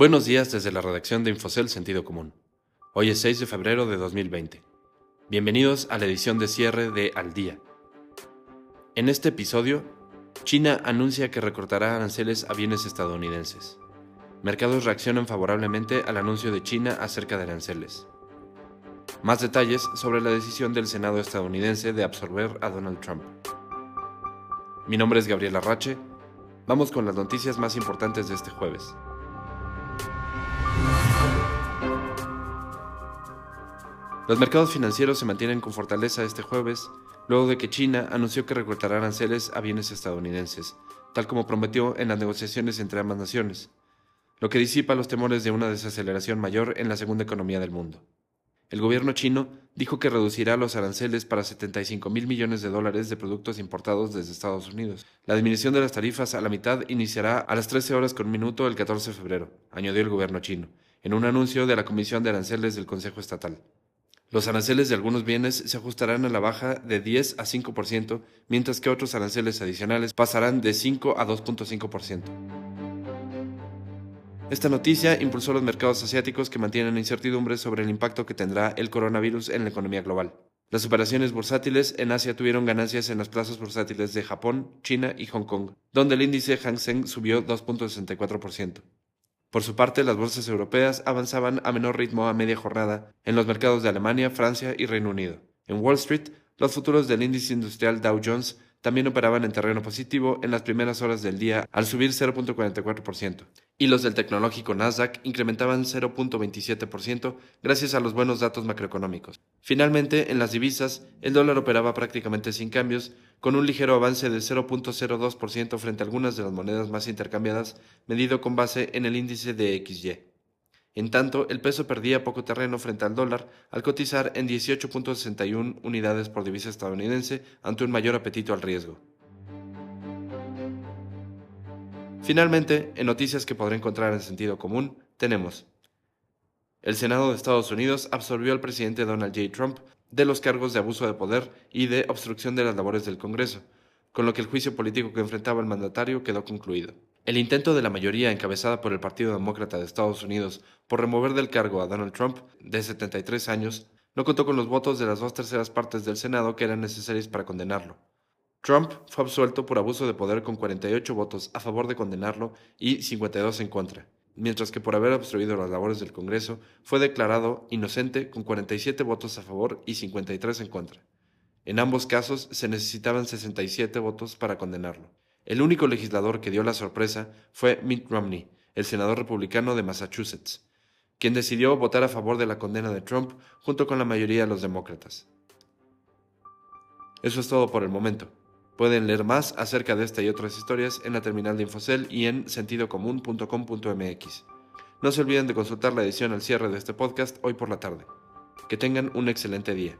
Buenos días desde la redacción de Infocel Sentido Común. Hoy es 6 de febrero de 2020. Bienvenidos a la edición de cierre de Al Día. En este episodio, China anuncia que recortará aranceles a bienes estadounidenses. Mercados reaccionan favorablemente al anuncio de China acerca de aranceles. Más detalles sobre la decisión del Senado estadounidense de absorber a Donald Trump. Mi nombre es Gabriel Arrache. Vamos con las noticias más importantes de este jueves. Los mercados financieros se mantienen con fortaleza este jueves, luego de que China anunció que recortará aranceles a bienes estadounidenses, tal como prometió en las negociaciones entre ambas naciones, lo que disipa los temores de una desaceleración mayor en la segunda economía del mundo. El gobierno chino dijo que reducirá los aranceles para 75 mil millones de dólares de productos importados desde Estados Unidos. La disminución de las tarifas a la mitad iniciará a las 13 horas con minuto el 14 de febrero, añadió el gobierno chino, en un anuncio de la Comisión de Aranceles del Consejo Estatal. Los aranceles de algunos bienes se ajustarán a la baja de 10 a 5%, mientras que otros aranceles adicionales pasarán de 5 a 2.5%. Esta noticia impulsó los mercados asiáticos que mantienen incertidumbre sobre el impacto que tendrá el coronavirus en la economía global. Las operaciones bursátiles en Asia tuvieron ganancias en las plazas bursátiles de Japón, China y Hong Kong, donde el índice Hang Seng subió 2.64%. Por su parte, las bolsas europeas avanzaban a menor ritmo a media jornada en los mercados de Alemania, Francia y Reino Unido. En Wall Street, los futuros del índice industrial Dow Jones también operaban en terreno positivo en las primeras horas del día al subir 0.44%, y los del tecnológico Nasdaq incrementaban 0.27% gracias a los buenos datos macroeconómicos. Finalmente, en las divisas, el dólar operaba prácticamente sin cambios, con un ligero avance de 0.02% frente a algunas de las monedas más intercambiadas, medido con base en el índice de XY. En tanto, el peso perdía poco terreno frente al dólar al cotizar en 18.61 unidades por divisa estadounidense ante un mayor apetito al riesgo. Finalmente, en noticias que podrá encontrar en sentido común, tenemos el Senado de Estados Unidos absorbió al presidente Donald J. Trump de los cargos de abuso de poder y de obstrucción de las labores del Congreso, con lo que el juicio político que enfrentaba el mandatario quedó concluido. El intento de la mayoría encabezada por el Partido Demócrata de Estados Unidos por remover del cargo a Donald Trump, de 73 años, no contó con los votos de las dos terceras partes del Senado que eran necesarios para condenarlo. Trump fue absuelto por abuso de poder con 48 votos a favor de condenarlo y 52 en contra, mientras que por haber obstruido las labores del Congreso fue declarado inocente con 47 votos a favor y 53 en contra. En ambos casos se necesitaban 67 votos para condenarlo. El único legislador que dio la sorpresa fue Mitt Romney, el senador republicano de Massachusetts, quien decidió votar a favor de la condena de Trump junto con la mayoría de los demócratas. Eso es todo por el momento. Pueden leer más acerca de esta y otras historias en la terminal de Infocel y en sentidocomún.com.mx. No se olviden de consultar la edición al cierre de este podcast hoy por la tarde. Que tengan un excelente día.